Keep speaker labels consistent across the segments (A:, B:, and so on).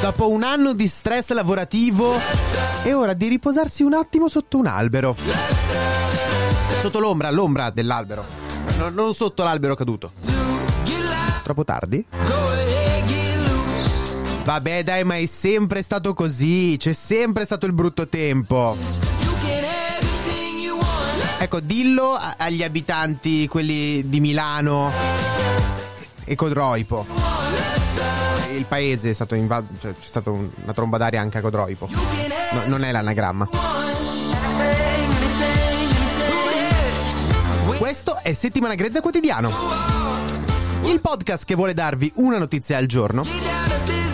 A: Dopo un anno di stress lavorativo è ora di riposarsi un attimo sotto un albero. Sotto l'ombra, l'ombra dell'albero. No- non sotto l'albero caduto. Troppo tardi? Vabbè dai, ma è sempre stato così, c'è sempre stato il brutto tempo. Ecco, dillo agli abitanti, quelli di Milano e Codroipo. Il paese è stato invaso, cioè c'è stata un- una tromba d'aria anche a Codroipo. No, non è l'anagramma. Questo è Settimana Grezza Quotidiano. Il podcast che vuole darvi una notizia al giorno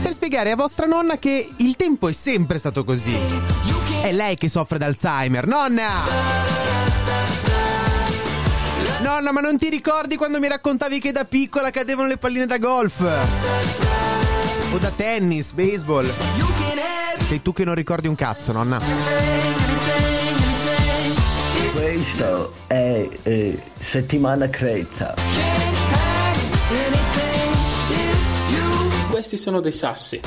A: per spiegare a vostra nonna che il tempo è sempre stato così. È lei che soffre d'Alzheimer. Nonna! Nonna, ma non ti ricordi quando mi raccontavi che da piccola cadevano le palline da golf? O da tennis, baseball? Sei tu che non ricordi un cazzo, nonna.
B: Questo è eh, settimana crezza.
C: Questi sono dei sassi.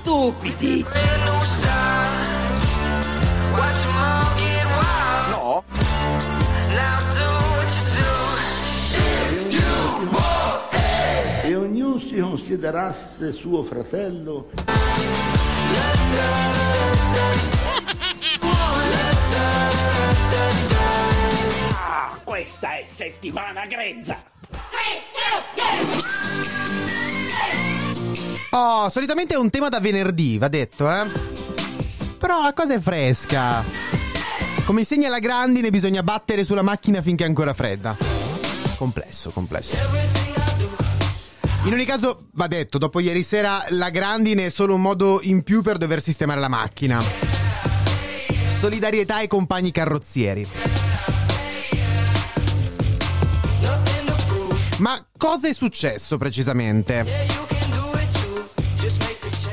D: Stupidi.
B: Si considerasse suo fratello.
D: Questa è settimana grezza.
A: Oh, solitamente è un tema da venerdì, va detto, eh? Però la cosa è fresca. Come insegna la grandine, bisogna battere sulla macchina finché è ancora fredda. Complesso, complesso. In ogni caso, va detto, dopo ieri sera la grandine è solo un modo in più per dover sistemare la macchina. Solidarietà ai compagni carrozzieri. Ma cosa è successo precisamente?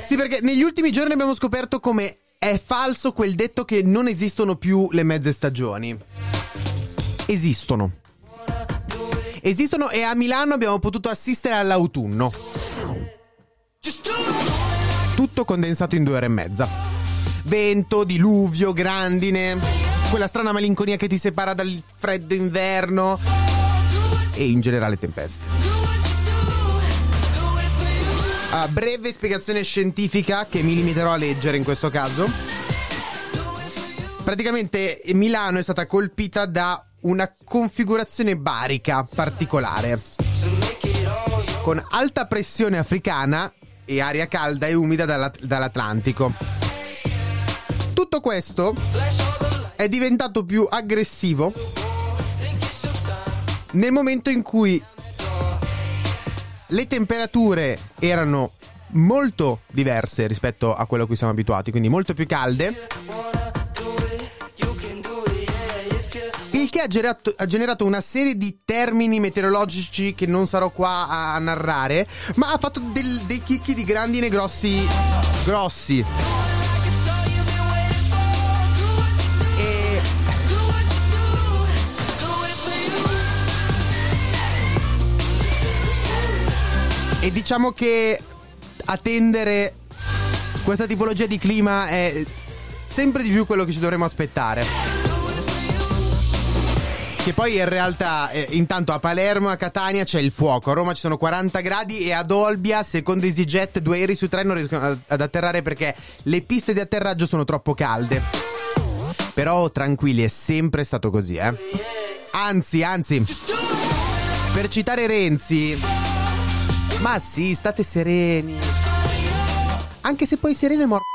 A: Sì, perché negli ultimi giorni abbiamo scoperto come è falso quel detto che non esistono più le mezze stagioni. Esistono. Esistono e a Milano abbiamo potuto assistere all'autunno. Tutto condensato in due ore e mezza. Vento, diluvio, grandine, quella strana malinconia che ti separa dal freddo inverno e in generale tempeste. A breve spiegazione scientifica che mi limiterò a leggere in questo caso. Praticamente Milano è stata colpita da una configurazione barica particolare. Con alta pressione africana e aria calda e umida dalla- dall'Atlantico. Tutto questo è diventato più aggressivo nel momento in cui le temperature erano molto diverse rispetto a quello a cui siamo abituati, quindi molto più calde. Che ha generato, ha generato una serie di termini meteorologici che non sarò qua a, narrare, ma ha fatto del- dei chicchi di grandine grossi. grossi. E diciamo che attendere questa tipologia di clima è sempre di più quello che ci dovremmo aspettare. Che poi in realtà, eh, intanto a Palermo a Catania c'è il fuoco, a Roma ci sono 40 gradi e ad Olbia, secondo EasyJet, due aerei su tre non riescono ad- atterrare perché le piste di atterraggio sono troppo calde. Però tranquilli, è sempre stato così, eh. Anzi, anzi, per citare Renzi, ma sì, state sereni. Anche se poi sereno è morto.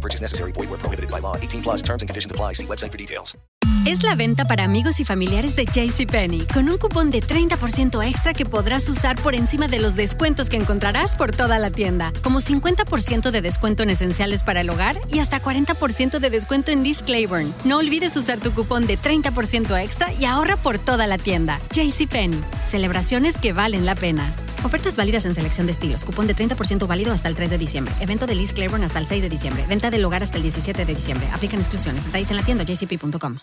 E: Purchase necessary. Void where prohibited by law. 18 plus terms and conditions apply. See website for details.
F: Es la venta para amigos y familiares de JCPenney, con un cupón de 30% extra que podrás usar por encima de los descuentos que encontrarás por toda la tienda, como 50% de descuento en esenciales para el hogar y hasta 40% de descuento en Liz Claiborne. No olvides usar tu cupón de 30% extra y ahorra por toda la tienda. JCPenney, celebraciones que valen la pena. Ofertas válidas en selección de estilos. Cupón de 30% válido hasta el 3 de diciembre. Evento de Liz Claiborne hasta el 6 de diciembre. Venta del hogar hasta el 17 de diciembre. Aplican exclusiones. Detalles en la tienda jcp.com.